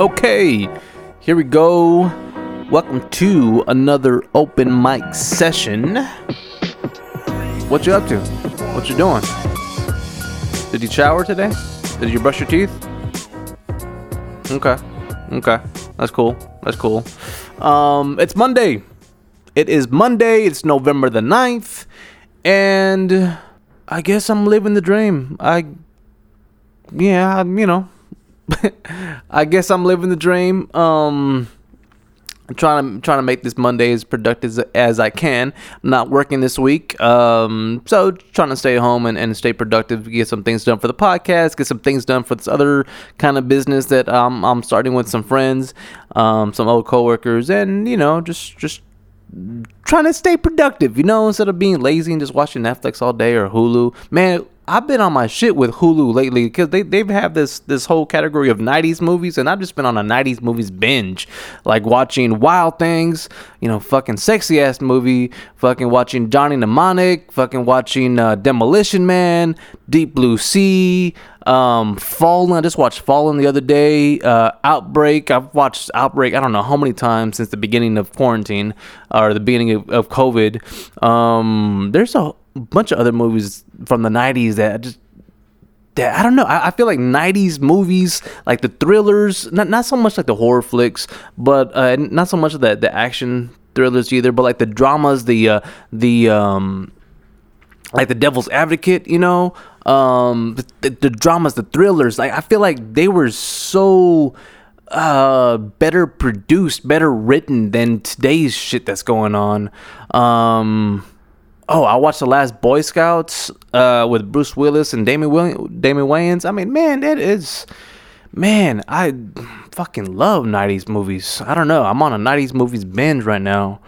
Okay, here we go. Welcome to another open mic session. What you up to? What you doing? Did you shower today? Did you brush your teeth? Okay. Okay. That's cool. That's cool. Um, it's Monday. It is Monday. It's November the 9th. And I guess I'm living the dream. I, yeah, you know, I guess I'm living the dream. Um, I'm trying to trying to make this Monday as productive as, I can. I'm not working this week, um, so trying to stay home and, and stay productive, get some things done for the podcast, get some things done for this other kind of business that um, I'm starting with some friends, um, some old coworkers, and you know, just just trying to stay productive. You know, instead of being lazy and just watching Netflix all day or Hulu. Man, I've been on my shit with Hulu lately because they they have this this whole category of '90s movies, and I've just been on a '90s movies binge, like watching Wild Things, you know, fucking sexy ass movie, fucking watching Johnny Mnemonic, fucking watching uh, Demolition Man, Deep Blue Sea, um, Fallen. I just watched Fallen the other day. Uh, Outbreak. I've watched Outbreak. I don't know how many times since the beginning of quarantine or the beginning of, of COVID. Um, there's a bunch of other movies from the 90s that I just that I don't know. I, I, feel like '90s movies, like the thrillers, not not so much like the horror flicks, but uh, not so much of the the action thrillers either, but like the dramas, the uh, the um, like the Devil's Advocate, you know, um, the, the dramas, the thrillers. Like I feel like they were so uh better produced, better written than today's shit that's going on. Um Oh, I watched the last Boy Scouts uh, with Bruce Willis and Damon Will- Damon Wayans. I mean, man, that is man, I fucking love '90s movies. I don't know, I'm on a '90s movies binge right now.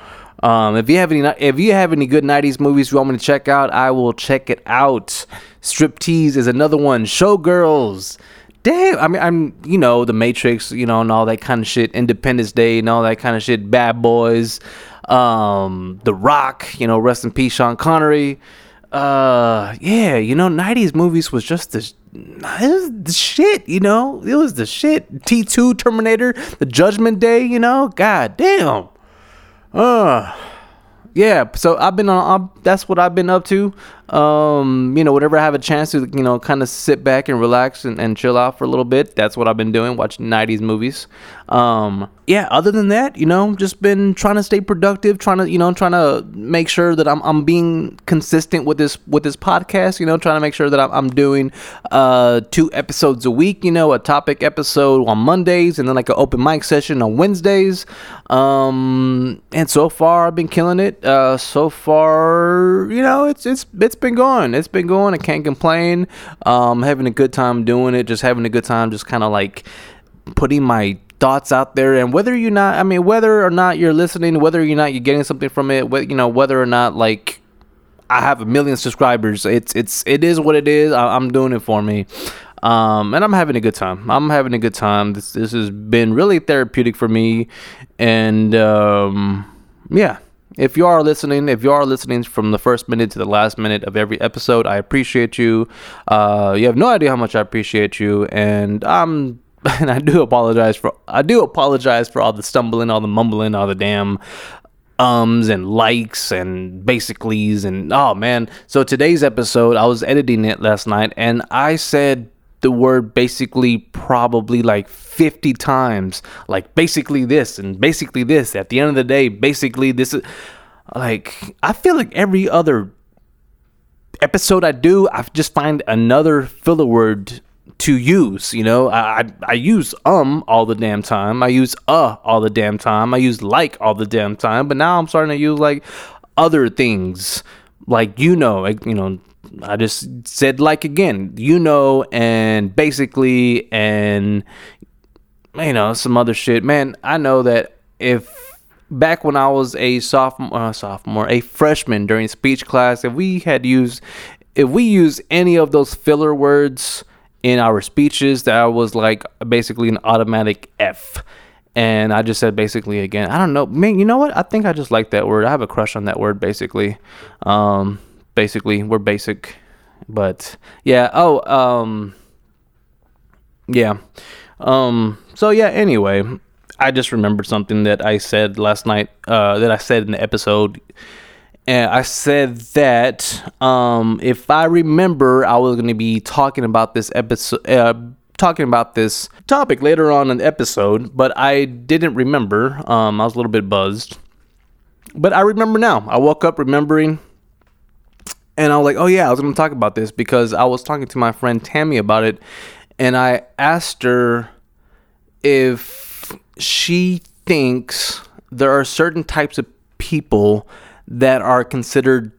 Um, if you have any, if you have any good '90s movies you want me to check out, I will check it out. Striptease is another one. Showgirls. Damn, I mean, I'm, you know, The Matrix, you know, and all that kind of shit. Independence Day and all that kind of shit. Bad Boys um, The Rock, you know, rest in peace, Sean Connery. Uh, yeah, you know, '90s movies was just the, the shit, you know, it was the shit. T2, Terminator, The Judgment Day, you know, god damn. Uh, yeah, so I've been on. I'm, that's what I've been up to. Um, you know, whenever I have a chance to, you know, kind of sit back and relax and, and chill out for a little bit, that's what I've been doing, watching '90s movies. Um, yeah. Other than that, you know, just been trying to stay productive, trying to, you know, trying to make sure that I'm I'm being consistent with this with this podcast. You know, trying to make sure that I'm, I'm doing uh two episodes a week. You know, a topic episode on Mondays and then like an open mic session on Wednesdays. Um, and so far I've been killing it. Uh, so far, you know, it's it's it's been going. It's been going. I can't complain. Um, having a good time doing it. Just having a good time. Just kind of like putting my thoughts out there and whether you're not i mean whether or not you're listening whether or not you're getting something from it you know whether or not like i have a million subscribers it's it's it is what it is I, am doing it for me um, and i'm having a good time i'm having a good time this this has been really therapeutic for me and um, yeah if you are listening, if you are listening from the first minute to the last minute of every episode, I appreciate you. Uh, you have no idea how much I appreciate you, and I'm and I do apologize for I do apologize for all the stumbling, all the mumbling, all the damn ums and likes and basicallys and oh man. So today's episode, I was editing it last night and I said the word basically probably like 50 times like basically this and basically this. At the end of the day basically this is like i feel like every other episode i do i just find another filler word to use you know? I, I, I use um all the damn time. I use uh all the damn time. I use like all the damn time. But now i'm starting to use like other things. Like you know like you know I just said like again, you know, and basically, and you know, some other shit. Man, I know that if back when I was a sophomore, uh, sophomore, a freshman during speech class, if we had used, if we used any of those filler words in our speeches, that was like basically an automatic F. And I just said basically again. I don't know, man. You know what? I think I just like that word. I have a crush on that word. Basically, um, basically we're basic but yeah oh um yeah Um, so yeah, anyway, I just remembered something that I said last night, uh, that I said in the episode. And I said that um, if I remember, I was going to be talking about this episode, uh, talking about this topic later on in the episode, but I didn't remember. Um, I was a little bit buzzed. But I remember now. I woke up remembering and I was like, oh yeah, I was going to talk about this because I was talking to my friend Tammy about it, and I asked her if she thinks there are certain types of people that are considered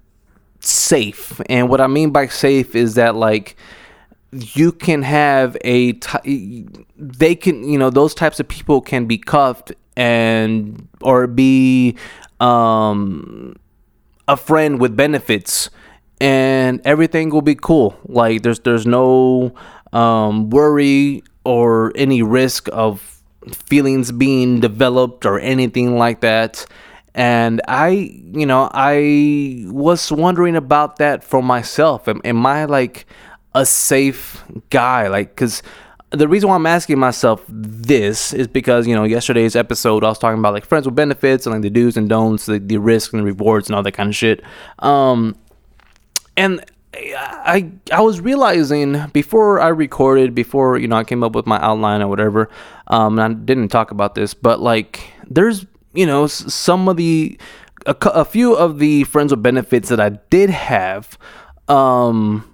safe. And what I mean by safe is that like you can have a t- they can you know those types of people can be cuffed and or be um a friend with benefits and everything will be cool. Like there's there's no um, worry or any risk of feelings being developed or anything like that. And I, you know, I was wondering about that for myself. Am, am I like a safe guy? Like, cause the reason why I'm asking myself this is because you know yesterday's episode I was talking about like friends with benefits and like the do's and don'ts, the, the risks and the rewards and all that kind of shit. Um, and I I was realizing before I recorded, before you know I came up with my outline or whatever. Um, I didn't talk about this, but like there's you know some of the a, a few of the friends with benefits that I did have. Um,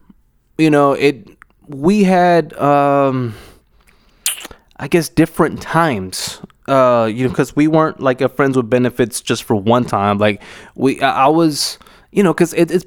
you know it we had um I guess different times uh you know because we weren't like a friends with benefits just for one time like we i was you know because it, it's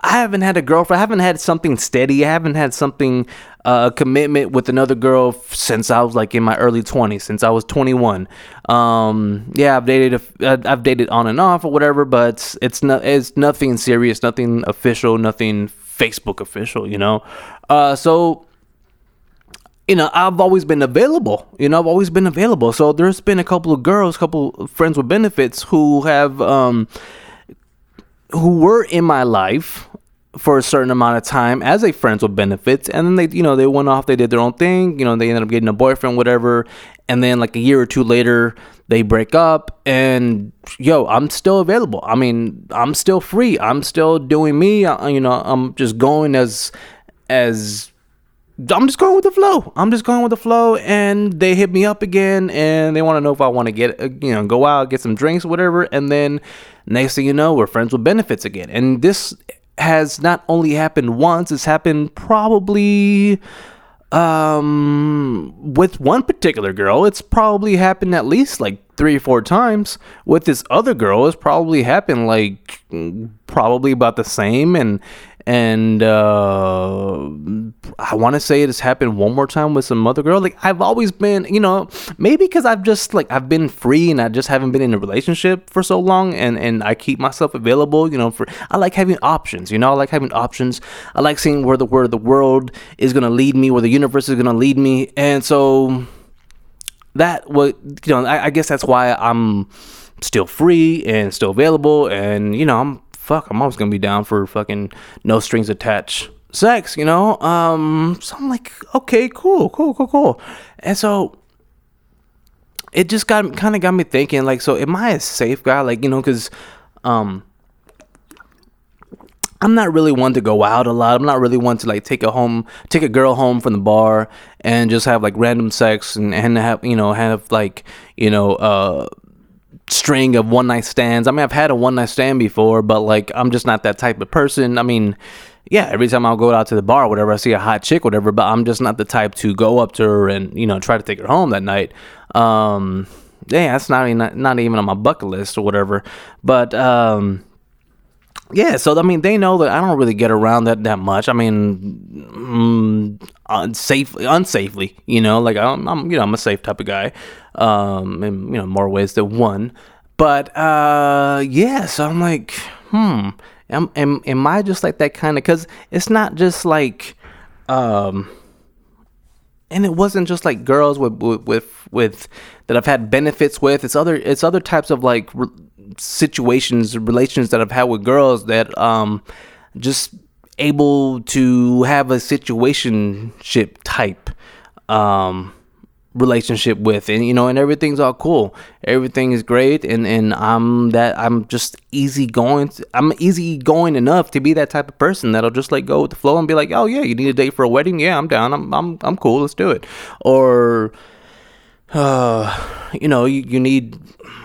I haven't had a girlfriend. I haven't had something steady. I haven't had something, uh, a commitment with another girl since I was like in my early 20s, since I was 21. Um, yeah, I've dated, a, I've dated on and off or whatever, but it's not, it's nothing serious, nothing official, nothing Facebook official, you know? Uh, so, you know, I've always been available. You know, I've always been available. So there's been a couple of girls, a couple of friends with benefits who have, um, who were in my life for a certain amount of time as a friends with benefits and then they you know they went off they did their own thing you know they ended up getting a boyfriend whatever and then like a year or two later they break up and yo i'm still available. I mean i'm still free. I'm still doing me. I, you know i'm just going as as I'm just going with the flow. I'm just going with the flow, and they hit me up again, and they want to know if I want to get, uh, you know, go out, get some drinks, whatever, and then next thing you know, we're friends with benefits again. And this has not only happened once; it's happened probably um with one particular girl it's probably happened at least like three or four times with this other girl it's probably happened like probably about the same and and uh, I want to say it has happened one more time with some other girl. Like I've always been, you know, maybe because I've just like I've been free and I just haven't been in a relationship for so long, and and I keep myself available. You know, for I like having options. You know, I like having options. I like seeing where the where the world is gonna lead me, where the universe is gonna lead me, and so that what you know. I, I guess that's why I'm still free and still available, and you know I'm fuck, I'm always gonna be down for fucking no strings attached sex, you know? Um, so I'm like, okay, cool, cool, cool, cool. And so it just got kind of got me thinking, like, so am I a safe guy? Like, you know, because um, I'm not really one to go out a lot. I'm not really one to like take a home, take a girl home from the bar and just have like random sex and, and have, you know, have like, you know, uh, string of one night stands. I mean, I've had a one night stand before, but like I'm just not that type of person. I mean, yeah, every time I'll go out to the bar, whatever, I see a hot chick, whatever, but I'm just not the type to go up to her and you know try to take her home that night. Um, yeah, that's not even not even on my bucket list or whatever. But um, yeah, so I mean, they know that I don't really get around that that much. I mean, unsafely, unsafely, you know, like I'm, I'm, you know, I'm a safe type of guy, um, in you know more ways than one. But uh, yeah, so I'm like, hmm, am am am I just like that kind of? Because it's not just like, um, and it wasn't just like girls with with with, with that I've had benefits with. It's other it's other types of like. Re- situations, relations that I've had with girls that um just able to have a situationship type um relationship with and you know and everything's all cool. Everything is great and and i'm that i'm just easy going i'm easy going enough to be that type of person that'll just like go with the flow and be like oh yeah you need a date for a wedding? Yeah i'm down. I'm i'm, I'm cool. Let's do it. Or uh you know you, you need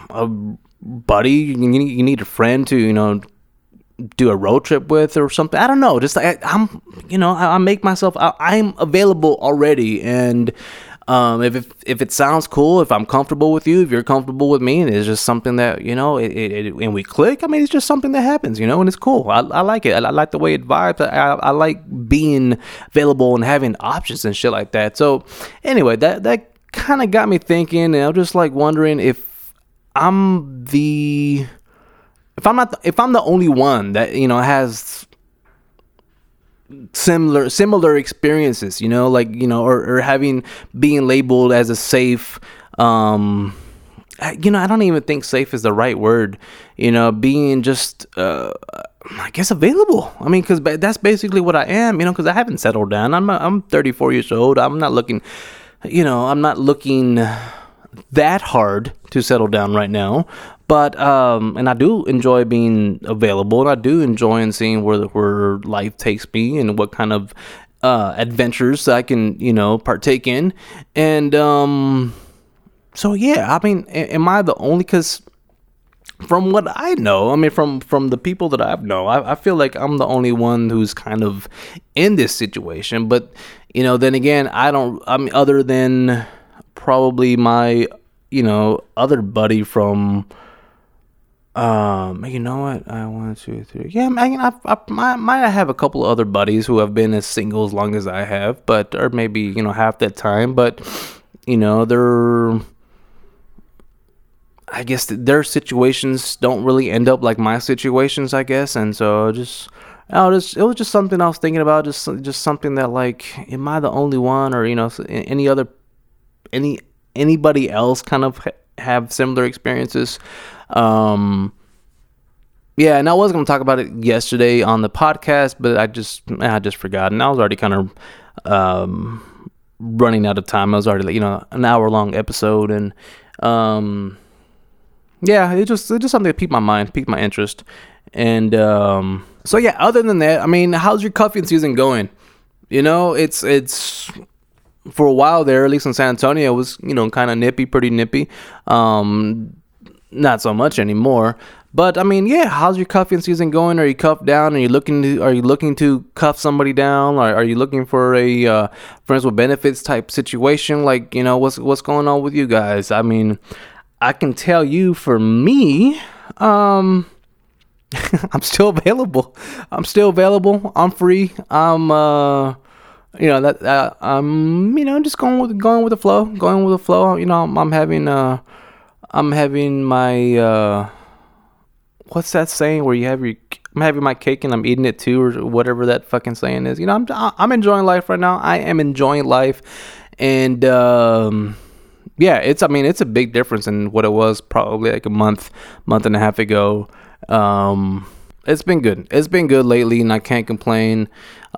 a buddy you you need a friend to you know do a road trip with or something. I don't know. Just like I, am you know, I, I make myself. I, am available already, and um, if, if if it sounds cool, if I'm comfortable with you, if you're comfortable with me, and it's just something that you know, it, it, it, and we click. I mean, it's just something that happens, you know, and it's cool. I, I like it. I, I like the way it vibes. I, I like being available and having options and shit like that. So, anyway, that that kind of got me thinking, and I'm just like wondering if I'm the if I'm not the, if I'm the only one that you know has similar similar experiences you know like you know or, or having being labeled as a safe um you know i don't even think safe is the right word you know being just uh i guess available. I mean because that's basically what i am you know because i haven't settled down. I'm i'm 34 years old. I'm not looking you know i'm not looking that hard to settle down right now but um, and I do enjoy being available, and I do enjoy and seeing where where life takes me and what kind of uh, adventures I can you know partake in, and um, so yeah, I mean, am I the only? Because from what I know, I mean, from from the people that I know, I, I feel like I'm the only one who's kind of in this situation. But you know, then again, I don't. I mean, other than probably my you know other buddy from um, you know what? I one, two, three. Yeah, I mean, I, I, I might have a couple of other buddies who have been as single as long as I have, but or maybe you know half that time. But you know, they're. I guess their situations don't really end up like my situations, I guess, and so just. Oh, just, it was just something I was thinking about. Just, just something that like, am I the only one, or you know, any other, any anybody else kind of have similar experiences? Um, yeah, and I was to talk about it yesterday on the podcast, but I just I just forgot, and I was already kind of um, running out of time. I was already you know an hour long episode, and um, yeah, it just it just something that piqued my mind, piqued my interest, and um, so yeah. Other than that, I mean, how's your cuffing season going? You know, it's it's for a while there, at least in San Antonio, it was you know kind of nippy, pretty nippy. Um, not so much anymore. But I mean, yeah, how's your cuffing season going? Are you cuffed down? Are you looking to are you looking to cuff somebody down? Are you looking for a uh, friends with benefits type situation? Like, you know, what's what's going on with you guys? I mean, I can tell you for me, um I'm still available. I'm still available. I'm free. I'm uh you know that uh, I'm you know just going with going with the flow, going with the flow. You know, I'm, I'm having uh I'm having my uh, what's that saying where you have your I'm having my cake and I'm eating it too, or whatever that fucking saying is. You know, I'm I'm enjoying life right now. I am enjoying life, and um, yeah, it's I mean it's a big difference in what it was probably like a month, month and a half ago. Um, it's been good. It's been good lately, and I can't complain.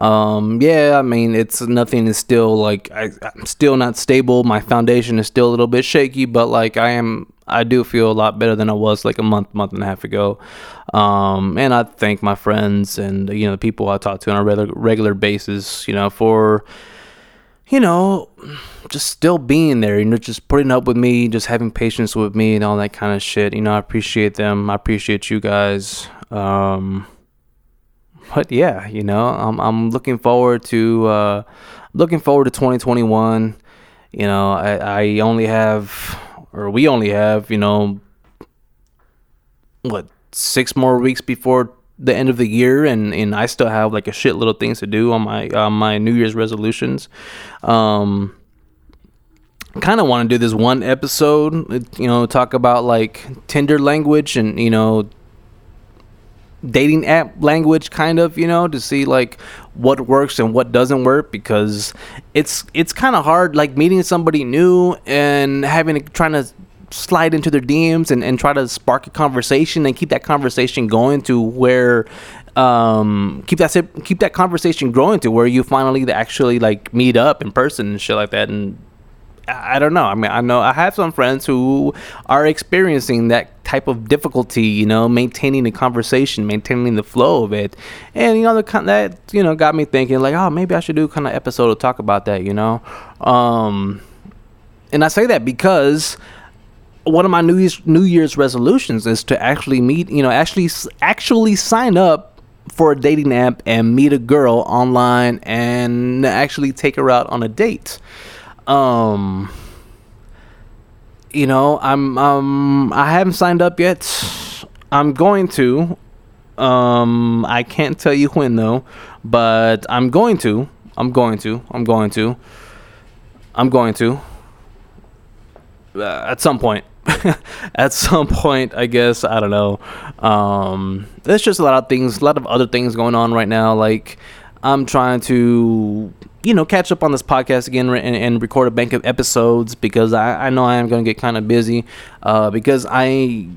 Um, yeah, I mean, it's nothing is still like I, I'm still not stable. My foundation is still a little bit shaky, but like I am, I do feel a lot better than I was like a month, month and a half ago. Um, and I thank my friends and you know the people I talk to on a regular regular basis, you know, for you know just still being there, you know, just putting up with me, just having patience with me and all that kind of shit. You know, I appreciate them. I appreciate you guys. Um, but yeah, you know, I'm I'm looking forward to uh, looking forward to 2021. You know, I, I only have, or we only have, you know, what six more weeks before the end of the year, and and I still have like a shit little things to do on my on my New Year's resolutions. Um, kind of want to do this one episode, you know, talk about like Tinder language and you know dating app language kind of you know to see like what works and what doesn't work because it's it's kind of hard like meeting somebody new and having to trying to slide into their DMs and, and try to spark a conversation and keep that conversation going to where um, keep that keep that conversation growing to where you finally actually like meet up in person and shit like that and I don't know. I mean, I know I have some friends who are experiencing that type of difficulty, you know, maintaining the conversation, maintaining the flow of it, and you know, the that you know got me thinking like, oh, maybe I should do kind of episode to talk about that, you know, um, and I say that because one of my New Year's New Year's resolutions is to actually meet, you know, actually actually sign up for a dating app and meet a girl online and actually take her out on a date. Um, you know, I'm um I haven't signed up yet. I'm going to. Um, I can't tell you when though, but I'm going to. I'm going to. I'm going to. I'm going to. Uh, at some point. at some point, I guess. I don't know. Um, there's just a lot of things, a lot of other things going on right now. Like, I'm trying to you know, catch up on this podcast again and, and record a bank of episodes because I, I know I am going to get kind of busy uh, because I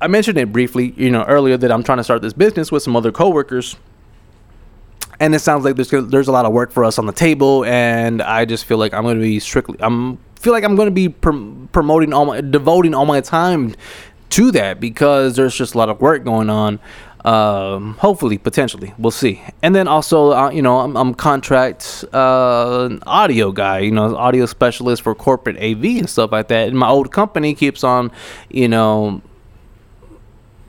I mentioned it briefly, you know, earlier that I'm trying to start this business with some other coworkers. And it sounds like there's there's a lot of work for us on the table, and I just feel like I'm going to be strictly I'm feel like I'm going to be prom- promoting all my devoting all my time to that because there's just a lot of work going on. Um, hopefully, potentially, we'll see. And then also, uh, you know, I'm, I'm contract uh, audio guy, you know, audio specialist for corporate AV and stuff like that. And my old company keeps on, you know,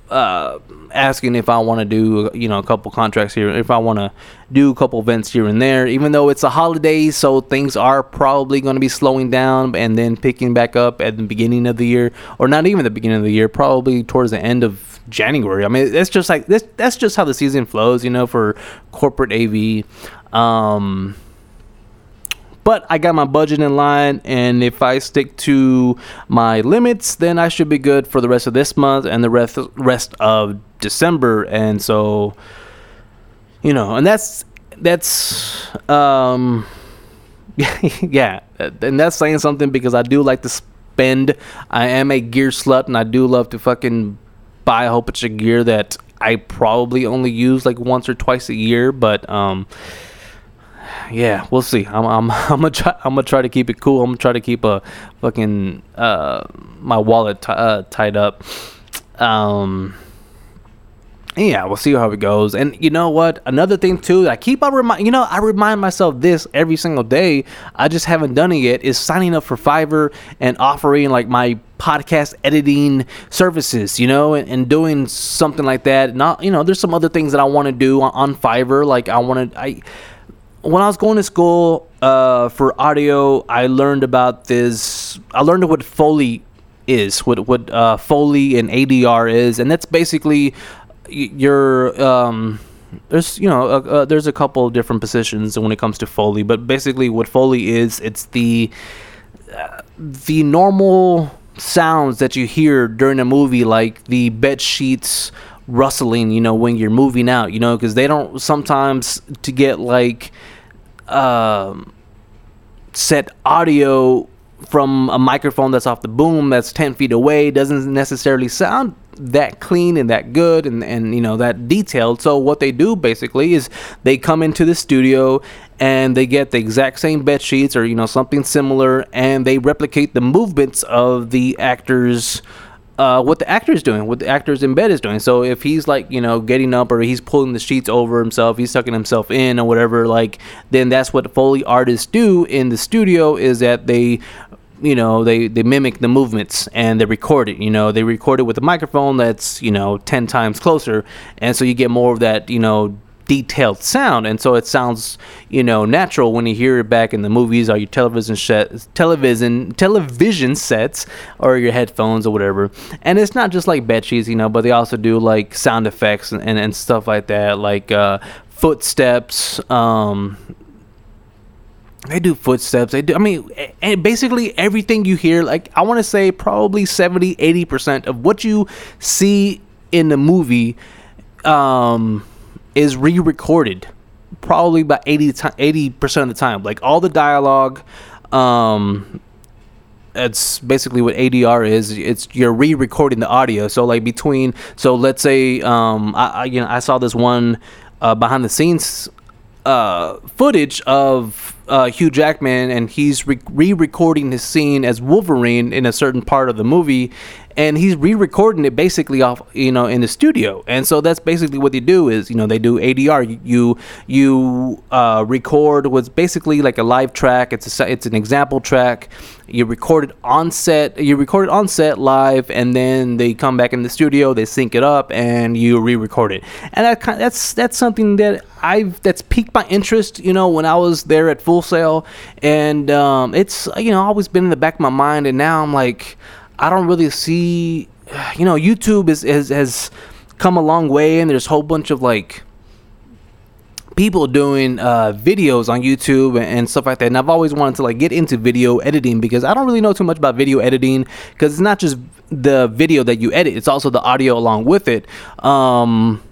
uh, asking if I want to do you know a couple contracts here, if I want to do a couple events here and there. Even though it's a holiday, so things are probably going to be slowing down and then picking back up at the beginning of the year, or not even the beginning of the year, probably towards the end of January. I mean, that's just like this. That's just how the season flows, you know, for corporate AV. Um, but I got my budget in line, and if I stick to my limits, then I should be good for the rest of this month and the rest rest of December. And so, you know, and that's that's um, yeah, and that's saying something because I do like to spend. I am a gear slut, and I do love to fucking buy a whole bunch of gear that I probably only use like once or twice a year, but um yeah, we'll see. I'm I'm I'm gonna try I'm gonna try to keep it cool. I'm gonna try to keep a fucking uh my wallet t- uh, tied up. Um yeah, we'll see how it goes. And you know what? Another thing too, I keep on remind you know, I remind myself this every single day. I just haven't done it yet. Is signing up for Fiverr and offering like my podcast editing services, you know, and, and doing something like that. Not, you know, there's some other things that I want to do on, on Fiverr. Like I want to, I when I was going to school uh, for audio, I learned about this. I learned what Foley is, what what uh, Foley and ADR is, and that's basically your. Um, there's you know uh, uh, there's a couple of different positions when it comes to Foley, but basically what Foley is, it's the uh, the normal sounds that you hear during a movie, like the bed sheets rustling, you know, when you're moving out, you know, because they don't sometimes to get like um, set audio from a microphone that's off the boom that's 10 feet away doesn't necessarily sound that clean and that good and, and you know that detailed so what they do basically is they come into the studio and they get the exact same bed sheets or you know something similar and they replicate the movements of the actors uh, what the actor is doing, what the actors in bed is doing. So if he's like, you know, getting up or he's pulling the sheets over himself, he's sucking himself in or whatever, like, then that's what the Foley artists do in the studio is that they you know they they mimic the movements and they record it you know they record it with a microphone that's you know 10 times closer. And so you get more of that you know detailed sound. And so it sounds you know natural when you hear it back in the movies or your television set television television sets or your headphones or whatever. And it's not just like bed sheets you know but they also do like sound effects and, and, and stuff like that like uh, footsteps um they do footsteps they do i mean and basically everything you hear like i want to say probably 70 80% of what you see in the movie um is re-recorded probably about 80 80 percent of the time like all the dialogue um it's basically what ADR is. It's you're re-recording the audio. So like between, so let's say, um, I, I you know I saw this one uh, behind the scenes uh, footage of uh, Hugh Jackman, and he's re recording his scene as Wolverine in a certain part of the movie, and he's re-recording it basically off you know in the studio. And so that's basically what they do is you know they do adr you you uh, record what's basically like a live track. It's a it's an example track. You record it on set you record it on set live and then they come back in the studio they sync it up and you re-record it. And that kind that's that's something that I've that's piqued my interest, you know, when I was there at Full Sail, and um, it's you know always been in the back of my mind, and now I'm like, I don't really see, you know, YouTube is, is has come a long way, and there's a whole bunch of like people doing uh, videos on YouTube and, stuff like that. And I've always wanted to like get into video editing because I don't really know too much about video editing because it's not just the video that you edit; it's also the audio along with it. Um,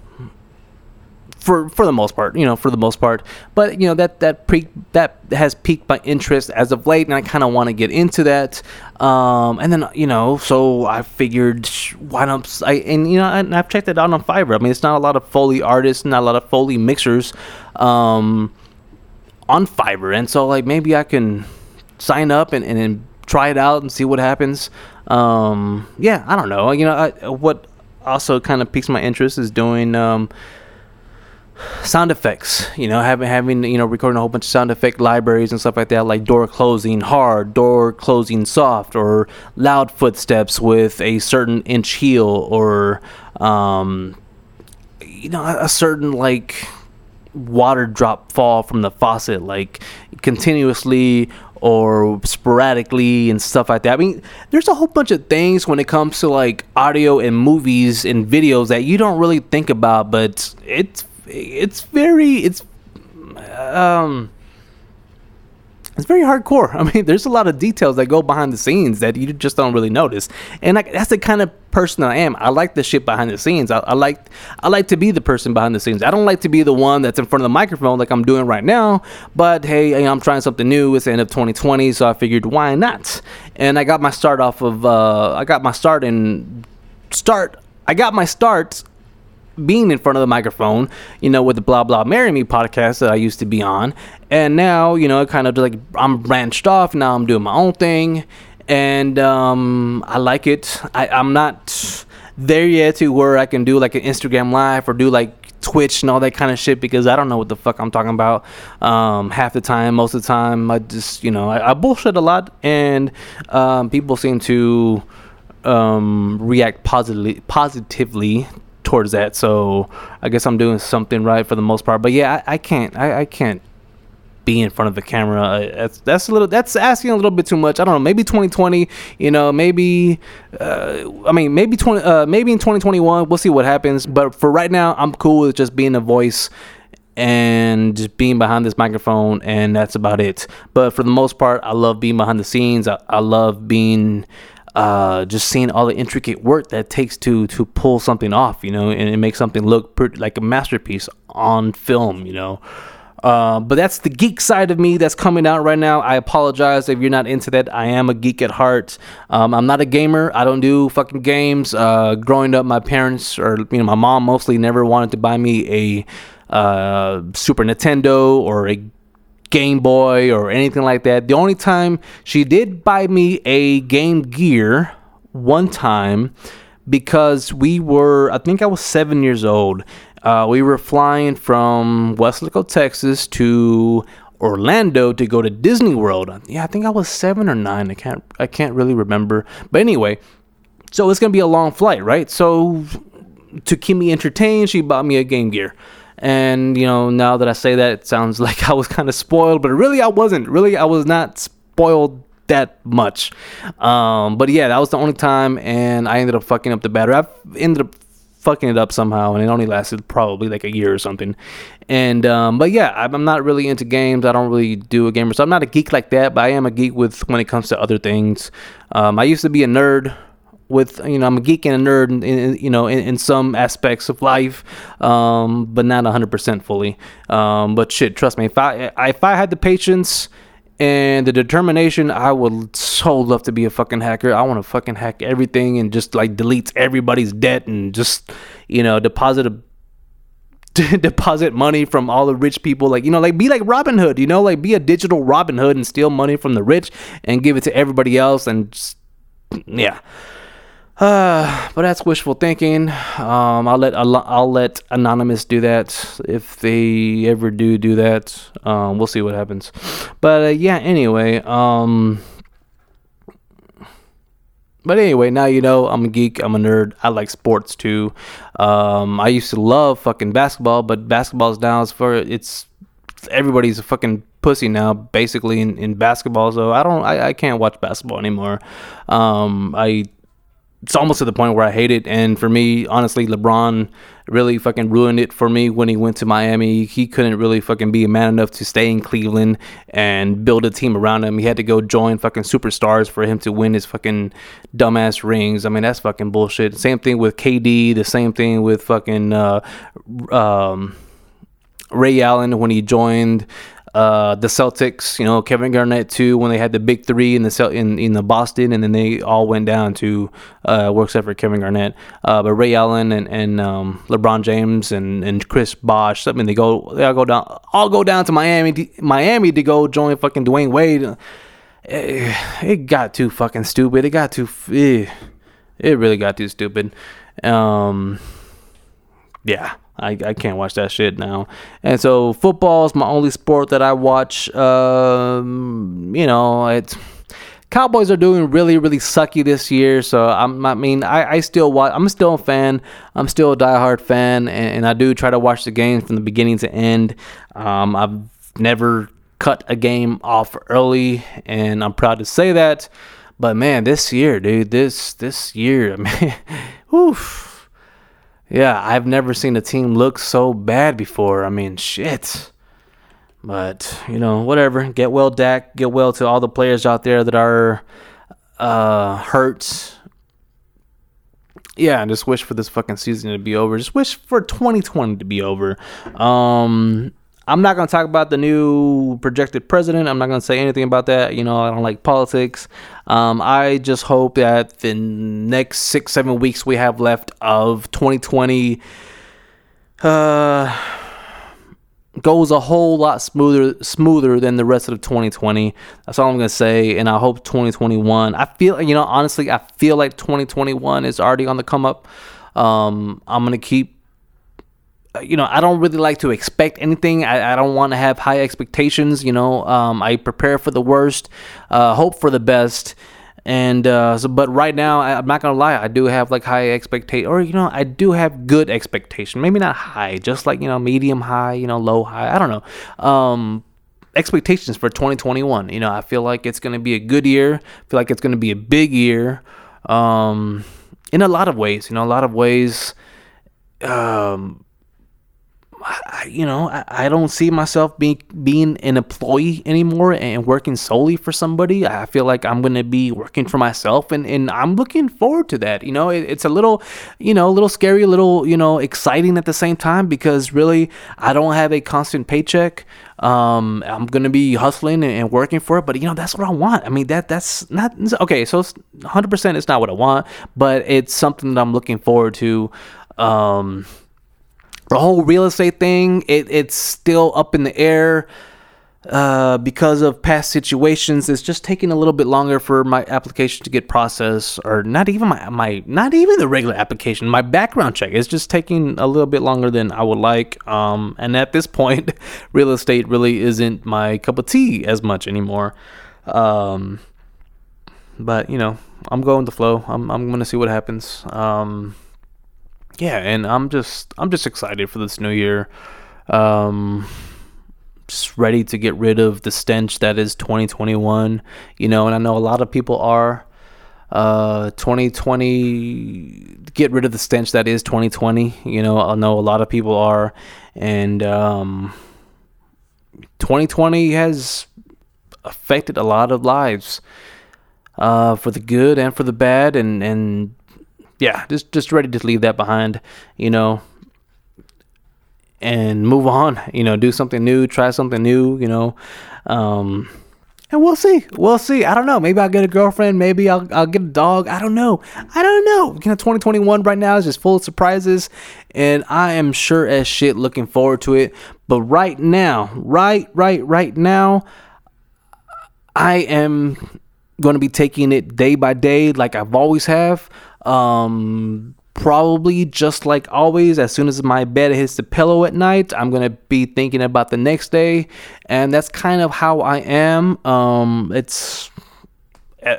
for for the most part, you know, for the most part. But you know that that pre that has piqued my interest as of late, and I kind of want to get into that. Um, and then you know, so I figured why not? I and you know, and I've checked it out on Fiverr. I mean, it's not a lot of Foley artists, not a lot of Foley mixers, um, on Fiverr, and so like maybe I can sign up and and, and try it out and see what happens. Um, yeah, I don't know. You know, I, what also kind of piques my interest is doing um sound effects you know having having you know recording a whole bunch of sound effect libraries and stuff like that like door closing hard door closing soft or loud footsteps with a certain inch heel or um, you know a, certain like water drop fall from the faucet like continuously or sporadically and stuff like that. I mean, there's a whole bunch of things when it comes to like audio and movies and videos that you don't really think about, but it's it's very it's um it's very hardcore. I mean, there's a lot of details that go behind the scenes that you just don't really notice, and I, that's the kind of person I am. I like the shit behind the scenes. I, I, like I like to be the person behind the scenes. I don't like to be the one that's in front of the microphone like I'm doing right now. But hey, I'm trying something new. It's the end of 2020, so I figured why not? And I got my start off of uh, I got my start in start. I got my start being in front of the microphone, you know, with the Blah Blah Marry Me podcast that I used to be on. And now, you know, kind of like I'm branched off. Now I'm doing my own thing. And um, I like it. I, I'm not there yet to where I can do like an Instagram live or do like Twitch and all that kind of shit because I don't know what the fuck I'm talking about. Um, half the time, most of the time, I just, you know, I, I bullshit a lot. And um, people seem to um, react positively positively towards that. So I guess I'm doing something right for the most part. But yeah, I, I can't. I, I can't be in front of the camera. That's that's a little. That's asking a little bit too much. I don't know. Maybe 2020. You know. Maybe. Uh, I mean, maybe 20. Uh, maybe in 2021. We'll see what happens. But for right now, I'm cool with just being a voice and just being behind this microphone and that's about it but for the most part i love being behind the scenes i, I love being uh, just seeing all the intricate work that takes to to pull something off, you know, and it makes something look pretty, like a masterpiece on film, you know. Uh, but that's the geek side of me that's coming out right now. I apologize if you're not into that. I am a geek at heart. Um, I'm not a gamer. I don't do fucking games. Uh, growing up, my parents or you know my mom mostly never wanted to buy me a uh, Super Nintendo or a Game Boy or anything like that. The only time she did buy me a Game Gear one time because we were, I think I was seven years old. Uh, we were flying from Weslaco, Texas to Orlando to go to Disney World. Yeah, I think I was seven or nine. I can't, I can't really remember. But anyway, so it's gonna be a long flight, right? So to keep me entertained, she bought me a Game Gear. And you know, now that I say that, it sounds like I was kind of spoiled, but really I wasn't. Really, I was not spoiled that much. Um, but yeah, that was the only time, and I ended up fucking up the battery. I ended up fucking it up somehow, and it only lasted probably like a year or something. And um, but yeah, I'm not really into games. I don't really do a gamer, so I'm not a geek like that. But I am a geek with when it comes to other things. Um, I used to be a nerd with you know I'm a geek and a nerd in, in you know in, in, some aspects of life, um, but not 100% fully. Um, but shit, trust me, if I if I had the patience and the determination. I would so love to be a fucking hacker. I want to fucking hack everything and just like delete everybody's debt and just you know deposit a deposit money from all the rich people like you know like be like robin hood you know like be a digital robin hood and steal money from the rich and give it to everybody else and just, yeah uh, but that's wishful thinking. Um, I'll let I'll let anonymous do that if they ever do do that. Um, we'll see what happens. But uh, yeah, anyway. Um, but anyway, now you know I'm a geek. I'm a nerd. I like sports too. Um, I used to love fucking basketball, but basketball's now is for it's everybody's a fucking pussy now, basically in, in basketball. So I don't, I, I can't watch basketball anymore. Um, I it's almost to the point where I hate it. And for me, honestly, LeBron really fucking ruined it for me when he went to Miami. He couldn't really fucking be a man enough to stay in Cleveland and build a team around him. He had to go join fucking superstars for him to win his fucking dumbass rings. I mean, that's fucking bullshit. Same thing with KD. The same thing with fucking uh, um, Ray Allen when he joined uh, the Celtics, you know, Kevin Garnett too, when they had the big three in the Cel- in in the Boston, and then they all went down to uh, work except for Kevin Garnett. Uh, but Ray Allen and and um, LeBron James and, and Chris Bosh, I mean, they go they all go down all go down to Miami to, Miami to go join fucking Dwyane Wade. It, eh, it got too fucking stupid. It got too. Eh, it really got too stupid. Um, yeah. I, I can't watch that shit now. And so football is my only sport that I watch. Um, you know, it's Cowboys are doing really, really sucky this year. So I'm, I mean, I, I still watch. I'm still a fan. I'm still a diehard fan, and, and I do try to watch the games from the beginning to end. Um, I've never cut a game off early, and I'm proud to say that. But man, this year, dude, this this year, man, oof yeah, I've never seen a team look so bad before. I mean, shit. But, you know, whatever. Get well, Dak. Get well to all the players out there that are uh, hurt. Yeah, and just wish for this fucking season to be over. Just wish for 2020 to be over. Um, I'm not going to talk about the new projected president. I'm not going to say anything about that. You know, I don't like politics. Um, I just hope that the next six, seven weeks we have left of 2020 uh, goes a whole lot smoother, smoother than the rest of 2020. That's all I'm going to say. And I hope 2021, I feel, you know, honestly, I feel like 2021 is already on the come up. Um, I'm going to keep you know, I don't really like to expect anything. I, I don't want to have high expectations. You know, um, I prepare for the worst, uh, hope for the best. And uh, so, but right now, I, am not gonna lie. I do have like high expectation, or you know, I do have good expectation. Maybe not high, just like you know, medium high, you know, low high. I don't know. Um, expectations for 2021. You know, I feel like it's gonna be a good year. I feel like it's gonna be a big year. Um, in a lot of ways, you know, a lot of ways. Um, I, you know, I, I don't see myself being being an employee anymore and working solely for somebody. I feel like I'm gonna be working for myself, and, and I'm looking forward to that. You know, it, it's a little, you know, a little scary, a little, you know, exciting at the same time because really I don't have a constant paycheck. Um, I'm gonna be hustling and, working for it, but you know, that's what I want. I mean, that that's not okay. So 100, percent it's not what I want, but it's something that I'm looking forward to. Um the whole real estate thing, it, it's still up in the air uh, because of past situations. It's just taking a little bit longer for my application to get processed, or not even my, my not even the regular application. My background check is just taking a little bit longer than I would like. Um, and at this point, real estate really isn't my cup of tea as much anymore. Um, but you know, I'm going to flow. I'm I'm gonna see what happens. Um, yeah, and I'm just I'm just excited for this new year. Um, just ready to get rid of the stench that is 2021. You know, and I know a lot of people are. Uh, 2020, get rid of the stench that is 2020. You know, I know a lot of people are, and um, 2020 has affected a lot of lives, uh, for the good and for the bad, and and yeah, just just ready to leave that behind, you know, and move on. You know, do something new, try something new. You know, um, and we'll see. We'll see. I don't know. Maybe I'll get a girlfriend. Maybe I'll, I'll get a dog. I don't know. I don't know. You know, 2021 right now is just full of surprises, and I am sure as shit looking forward to it. But right now, right, right, right now, I am going to be taking it day by day, like I've always have. Um, probably just like always as soon as my bed hits the pillow at night i'm gonna be thinking about the next day and that's kind of how i am um it's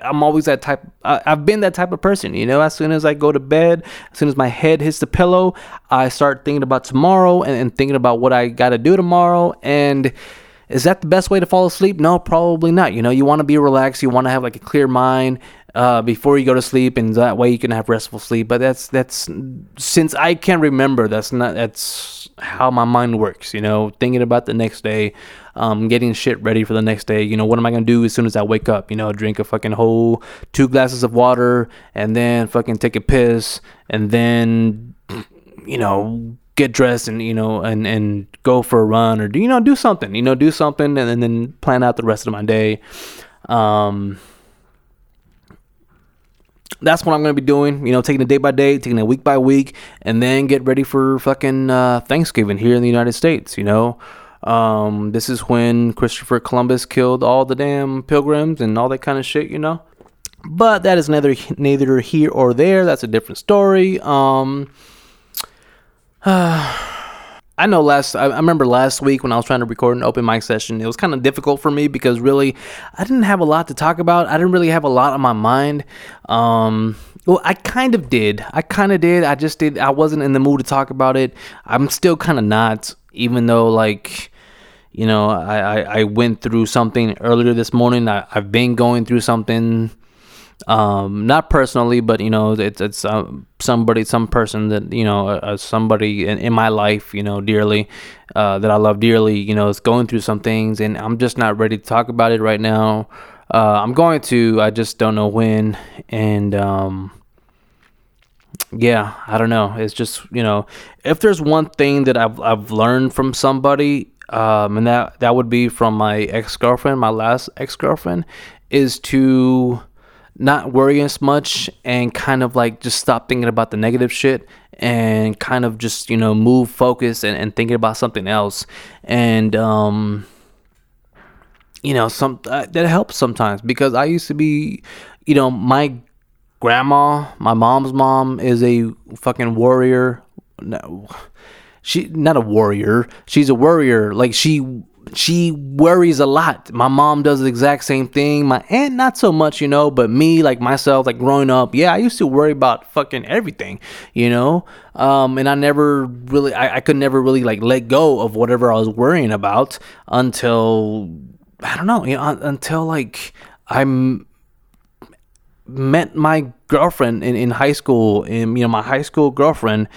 i'm always that type i've been that type of person you know as soon as i go to bed as soon as my head hits the pillow i start thinking about tomorrow and, and thinking about what i gotta do tomorrow and is that the best way to fall asleep? No, probably not. You know, you want to be relaxed. You want to have like a clear mind uh, before you go to sleep, and that way you can have restful sleep. But that's that's since I can't remember, that's not that's how my mind works. You know, thinking about the next day, um, getting shit ready for the next day. You know, what am I gonna do as soon as I wake up? You know, drink a fucking whole two glasses of water, and then fucking take a piss, and then you know get dressed and you know and and go for a run or do you know do something you know do something and, and then plan out the rest of my day um that's what I'm gonna be doing. You know, taking it day by day, taking it week by week, and then get ready for fucking uh, Thanksgiving here in the United States. You know, um, this is when Christopher Columbus killed all the damn pilgrims and all that kind of shit. You know, but that is neither neither here or there. That's a different story. Um, uh, I know last I, remember last week when I was trying to record an open mic session, it was kind of difficult for me because really I didn't have a lot to talk about. I didn't really have a lot on my mind. Um, well, I kind of did. I kind of did. I just did. I wasn't in the mood to talk about it. I'm still kind of not, even though like you know I, I, I went through something earlier this morning. I, I've been going through something um, not personally, but you know, it's it's uh, somebody, some person that you know, uh, uh, somebody in, in my life, you know, dearly, uh, that I love dearly, you know, is going through some things, and I'm just not ready to talk about it right now. Uh, I'm going to, I just don't know when, and um, yeah, I don't know. It's just you know, if there's one thing that I've I've learned from somebody, um, and that that would be from my ex girlfriend, my last ex girlfriend, is to not worry as much and kind of like just stop thinking about the negative shit and kind of just you know move focus and, and thinking about something else. And um you know some uh, that helps sometimes because i used to be you know my grandma my mom's mom is a fucking warrior. No she not a warrior. She's a warrior. Like she she worries a lot. My mom does the exact same thing. My aunt, not so much, you know, but me, like myself, like growing up, yeah, I used to worry about fucking everything, you know? Um, and I never really, I, I could never really like let go of whatever I was worrying about until, I don't know, you know, until like I met my girlfriend in, in high school, and, you know, my high school girlfriend.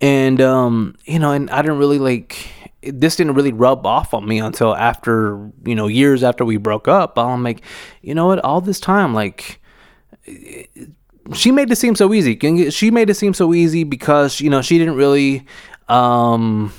And, um, you know, and I didn't really like, this didn't really rub off on me until after you know years after we broke up. I'm like you know what? All this time like she made it seem so easy. She made it seem so easy because you know she didn't really um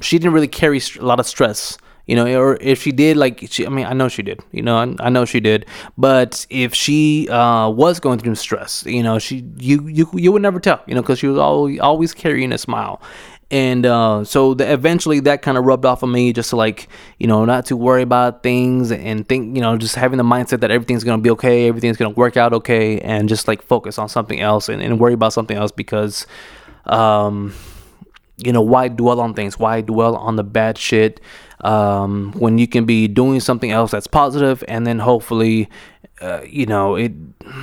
she didn't really carry a lot of stress you know or if she did like she i mean i know she did you know i, I know she did. But if she uh, was going through stress you know she you you, you would never tell you know because she was always always carrying a smile. And uh, so the, eventually that kind of rubbed off on me just to like you know not to worry about things and think you know just having the mindset that everything's gonna be okay everything's gonna work out okay and just like focus on something else and, and worry about something else because um you know why dwell on things? Why dwell on the bad shit um, when you can be doing something else that's positive and then hopefully uh, you know it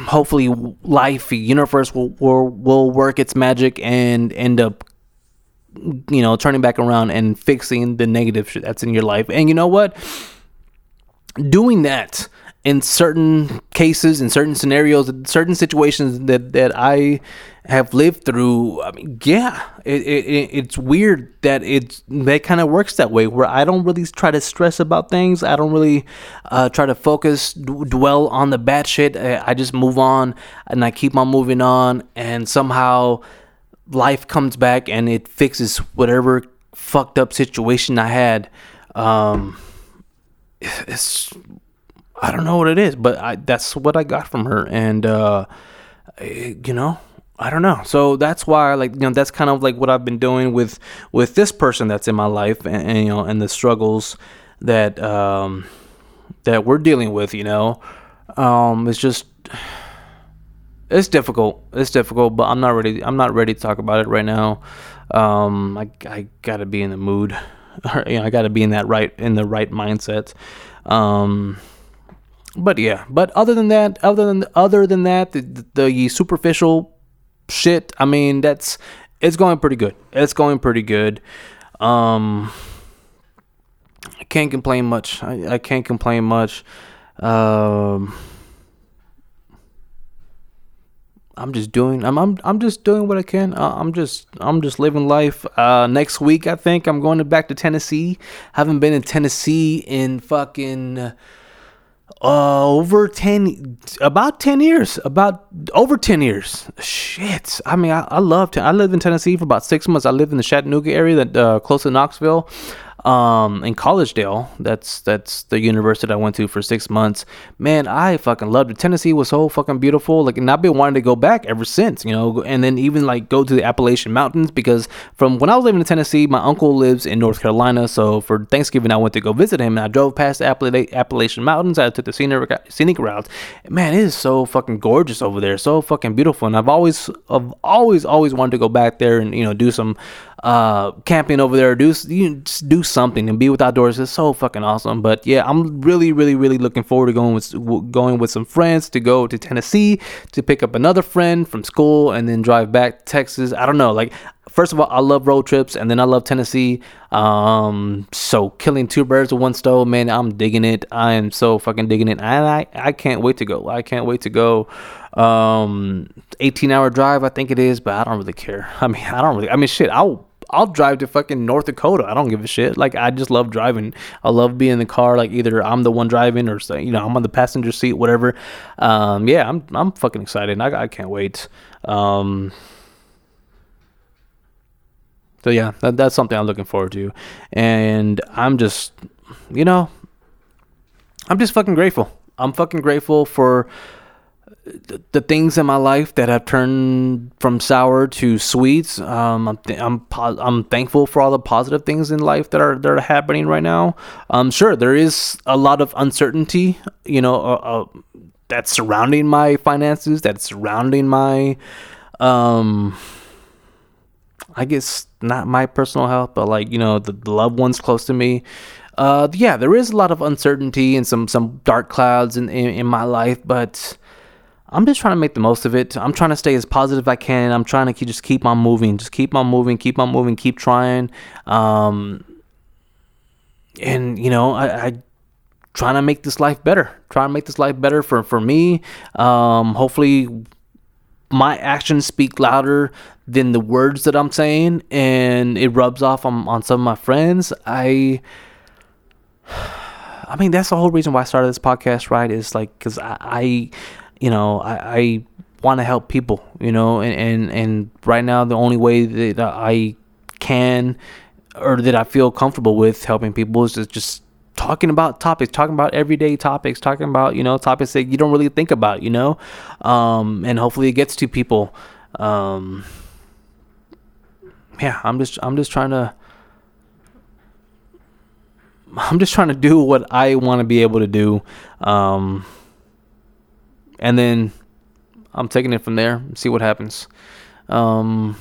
hopefully life universe will, will will work its magic and end up you know, turning back around and fixing the negative shit that's in your life. And you know what? Doing that in certain cases, in certain scenarios, in certain situations that, that I have lived through, I mean, yeah, it, it, it's weird that it's that kind of works that way. Where I don't really try to stress about things. I don't really uh, try to focus, d- dwell on the bad shit. I, I just move on and I keep on moving on, and somehow life comes back and it fixes whatever fucked up situation I had. Um, it's I don't know what it is, but I, that's what I got from her, and uh, you know, I don't know. So that's why, like, you know, that's kind of like what I've been doing with with this person that's in my life, and, and you know, and the struggles that um, that we're dealing with. You know, um, it's just it's difficult. It's difficult, but I'm not ready. I'm not ready to talk about it right now. Um, I I gotta be in the mood. you know, I gotta be in that right in the right mindset. Um, but yeah, but other than that, other than other than that, the, the superficial shit. I mean, that's it's going pretty good. It's going pretty good. Um, I can't complain much. I, I can't complain much. Um, I'm just doing. I'm. I'm. I'm just doing what I can. Uh, I'm just. I'm just living life. Uh, next week, I think I'm going to back to Tennessee. Haven't been in Tennessee in fucking uh, over 10 about 10 years about over 10 years. Shit. I mean i, I love i lived in tennessee for about six months. I lived in the chattanooga area that uh, close to knoxville um, in Collegedale. That's that's the university I went to for six months. Man, I fucking loved it. Tennessee was so fucking beautiful. Like, and I've been wanting to go back ever since. You know, and then even like go to the Appalachian Mountains because from when I was living in Tennessee, my uncle lives in North Carolina. So for Thanksgiving, I went to go visit him, and I drove past the Appalachian Mountains. I took the scenic scenic routes. Man, it is so fucking gorgeous over there. So fucking beautiful, and I've always, I've always, always wanted to go back there and you know do some uh, camping over there, do you do something and be with outdoors is so fucking awesome. But yeah, I'm really, really, really looking forward to going with going with some friends to go to Tennessee to pick up another friend from school and then drive back to Texas. I don't know, like first of all, I love road trips, and then I love Tennessee. Um, so killing two birds with one stone, man, I'm digging it. I am so fucking digging it, and I I can't wait to go. I can't wait to go. Um, 18 hour drive, I think it is, but I don't really care. I mean, I don't really. I mean, shit, I'll I'll drive to fucking North Dakota. I don't give a shit. Like I just love driving. I love being in the car. Like either I'm the one driving or you know I'm on the passenger seat, whatever. Um, yeah, I'm I'm fucking excited. I I can't wait. Um, so yeah, that, that's something I'm looking forward to, and I'm just, you know, I'm just fucking grateful. I'm fucking grateful for the, things in my life that have turned from sour to sweet. Um, I'm th- I'm po- I'm thankful for all the positive things in life that are that are happening right now. Um, sure, there is a lot of uncertainty, you know, uh, uh, that's surrounding my finances, that's surrounding my, um, I guess not my personal health, but like you know the, the loved ones close to me. Uh, yeah, there is a lot of uncertainty and some some dark clouds in, in, in my life, but I'm just trying to make the most of it. I'm trying to stay as positive as I can. I'm trying to keep, just keep on moving, just keep on moving, keep on moving, keep trying. Um, and you know, I, I trying to make this life better. Trying to make this life better for for me. Um, hopefully, my actions speak louder than the words that I'm saying, and it rubs off on on some of my friends. I. I mean, that's the whole reason why I started this podcast, right? Is like because I, I you know, I, I want to help people, you know, and, and, and right now the only way that I can or that I feel comfortable with helping people is just, just talking about topics, talking about everyday topics, talking about, you know, topics that you don't really think about, you know, um, and hopefully it gets to people. Um, yeah, I'm just, I'm just trying to, I'm just trying to do what I want to be able to do. Um, and then I'm taking it from there. See what happens. Um,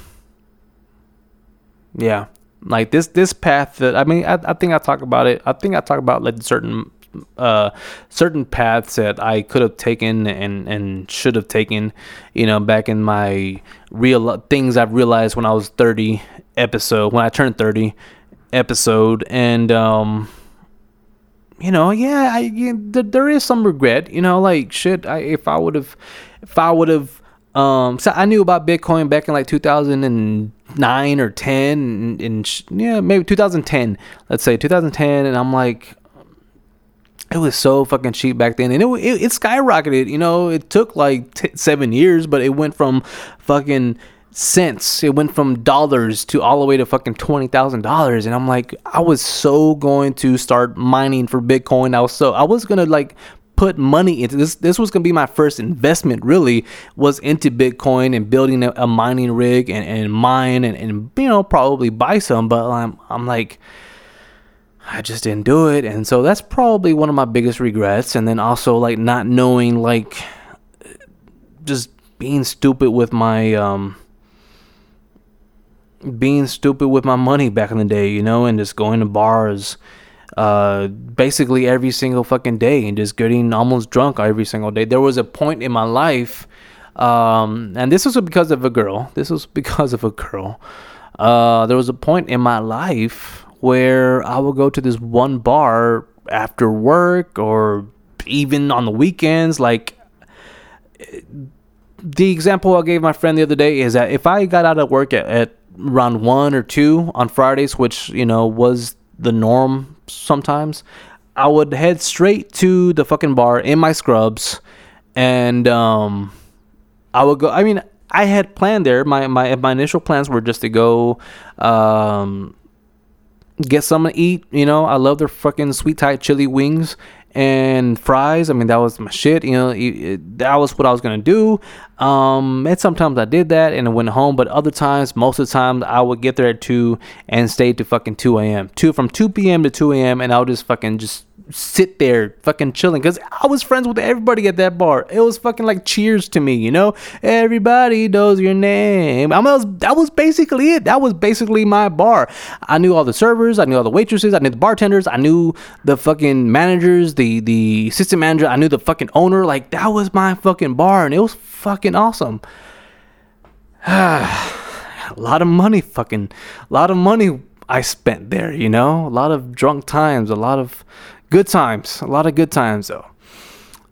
yeah, like this this path that I mean, I, I think I talk about it. I think I talk about like certain uh certain paths that I could have taken and and should have taken. You know, back in my real things I've realized when I was 30 episode when I turned 30 episode and um you know, yeah, I, yeah, there is some regret. You know, like shit. I, if I would have, if I would have, um, so I knew about Bitcoin back in like 2009 or 10, and, and yeah, maybe 2010. Let's say 2010, and I'm like, it was so fucking cheap back then, and it it, it skyrocketed. You know, it took like t- seven years, but it went from fucking cents. It went from dollars to all the way to fucking twenty thousand dollars, and I'm like, I was so going to start mining for Bitcoin. I was so I was gonna like put money into this. This was gonna be my first investment. Really, was into Bitcoin and building a, a mining rig and, and mine and, and you know probably buy some. But I'm I'm like. I just didn't do it. And so that's probably one of my biggest regrets. And then also like not knowing like just being stupid with my um being stupid with my money back in the day, you know, and just going to bars uh basically every single fucking day and just getting almost drunk every single day. There was a point in my life um and this was because of a girl. This was because of a girl. Uh there was a point in my life where I would go to this one bar after work or even on the weekends like the example I gave my friend the other day is that if I got out of work at, at around one or two on Fridays, which you know was the norm sometimes, I would head straight to the fucking bar in my scrubs, and um, I would go. I mean, I had planned there. My my my initial plans were just to go. Um, get something to eat. You know, I love their fucking sweet Thai chili wings and fries. I mean, that was my shit. You know, it, that was what I was gonna do. Um, and sometimes I did that and I went home, but other times, most of the time, I would get there at two and stay to fucking two a.m. Two from two p.m. to two a.m. and I would just fucking just sit there fucking chilling because I was friends with everybody at that bar. It was fucking like cheers to me, you know? Everybody knows your name. I was, that was basically it. That was basically my bar. I knew all the servers, I knew all the waitresses, I knew the bartenders, I knew the fucking managers, the, the assistant manager, I knew the fucking owner. Like, that was my fucking bar and it was fucking awesome. a lot of money, fucking, a lot of money I spent there, you know? A lot of drunk times, a lot of good times, a lot of good times though.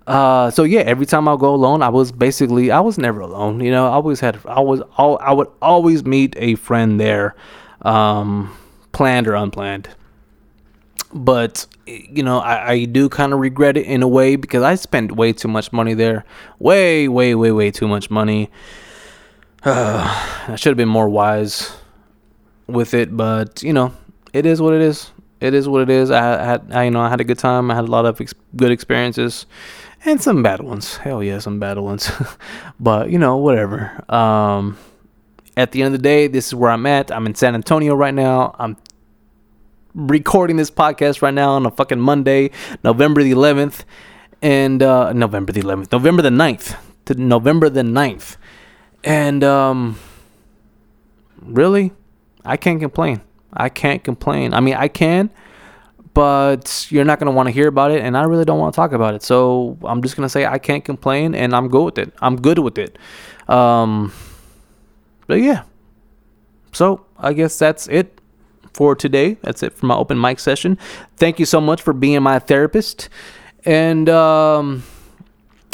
Uh, so yeah, every time I go alone, I was basically I was never alone. You know, I always had I was all I would always meet a friend there, um, planned or unplanned. But you know, I, I do kind of regret it in a way because I spent way too much money there, way, way, way, way too much money. Uh, I should have been more wise with it, but you know, it is what it is it is what it is. I had, I, you know, I had a good time. I had a lot of ex- good experiences, and some bad ones. Hell yeah, some bad ones. but you know, whatever. Um, at the end of the day, this is where I'm at. I'm in San Antonio right now. I'm recording this podcast right now on a fucking Monday, November the 11th, and uh, November the 11th, November the 9th to November the 9th, and um, really, I can't complain. I can't complain. I mean, I can, but you're not going to want to hear about it, and I really don't want to talk about it. So I'm just going to say I can't complain, and I'm good with it. I'm good with it. Um, but yeah. So I guess that's it for today. That's it for my open mic session. Thank you so much for being my therapist. And um,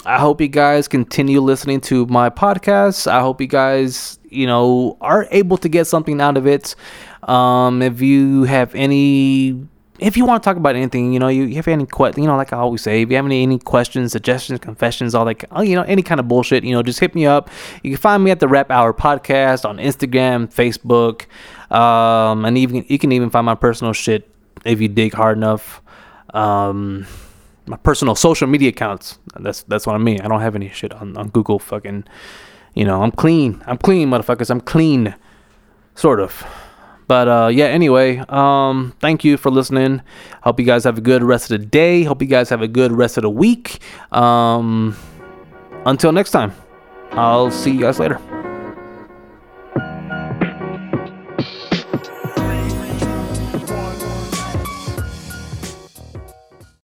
I hope you guys continue listening to my podcast. I hope you guys, you know, are able to get something out of it. Um, if you have any if you want to talk about anything, you know, you, you have any questions, you know, like I always say, if you have any, any questions, suggestions, confessions, all that, oh, you know, any kind of bullshit, you know, just hit me up. You can find me at the Rap Hour Podcast on Instagram, Facebook, um, and even you can even find my personal shit if you dig hard enough. Um, my personal social media accounts. That's that's what I mean. I don't have any shit on, on Google. Fucking, you know, I'm clean. I'm clean, motherfuckers. I'm clean, sort of. But uh, yeah, anyway, um, thank you for listening. Hope you guys have a good rest of the day. Hope you guys have a good rest of the week. Um, until next time, I'll see you guys later.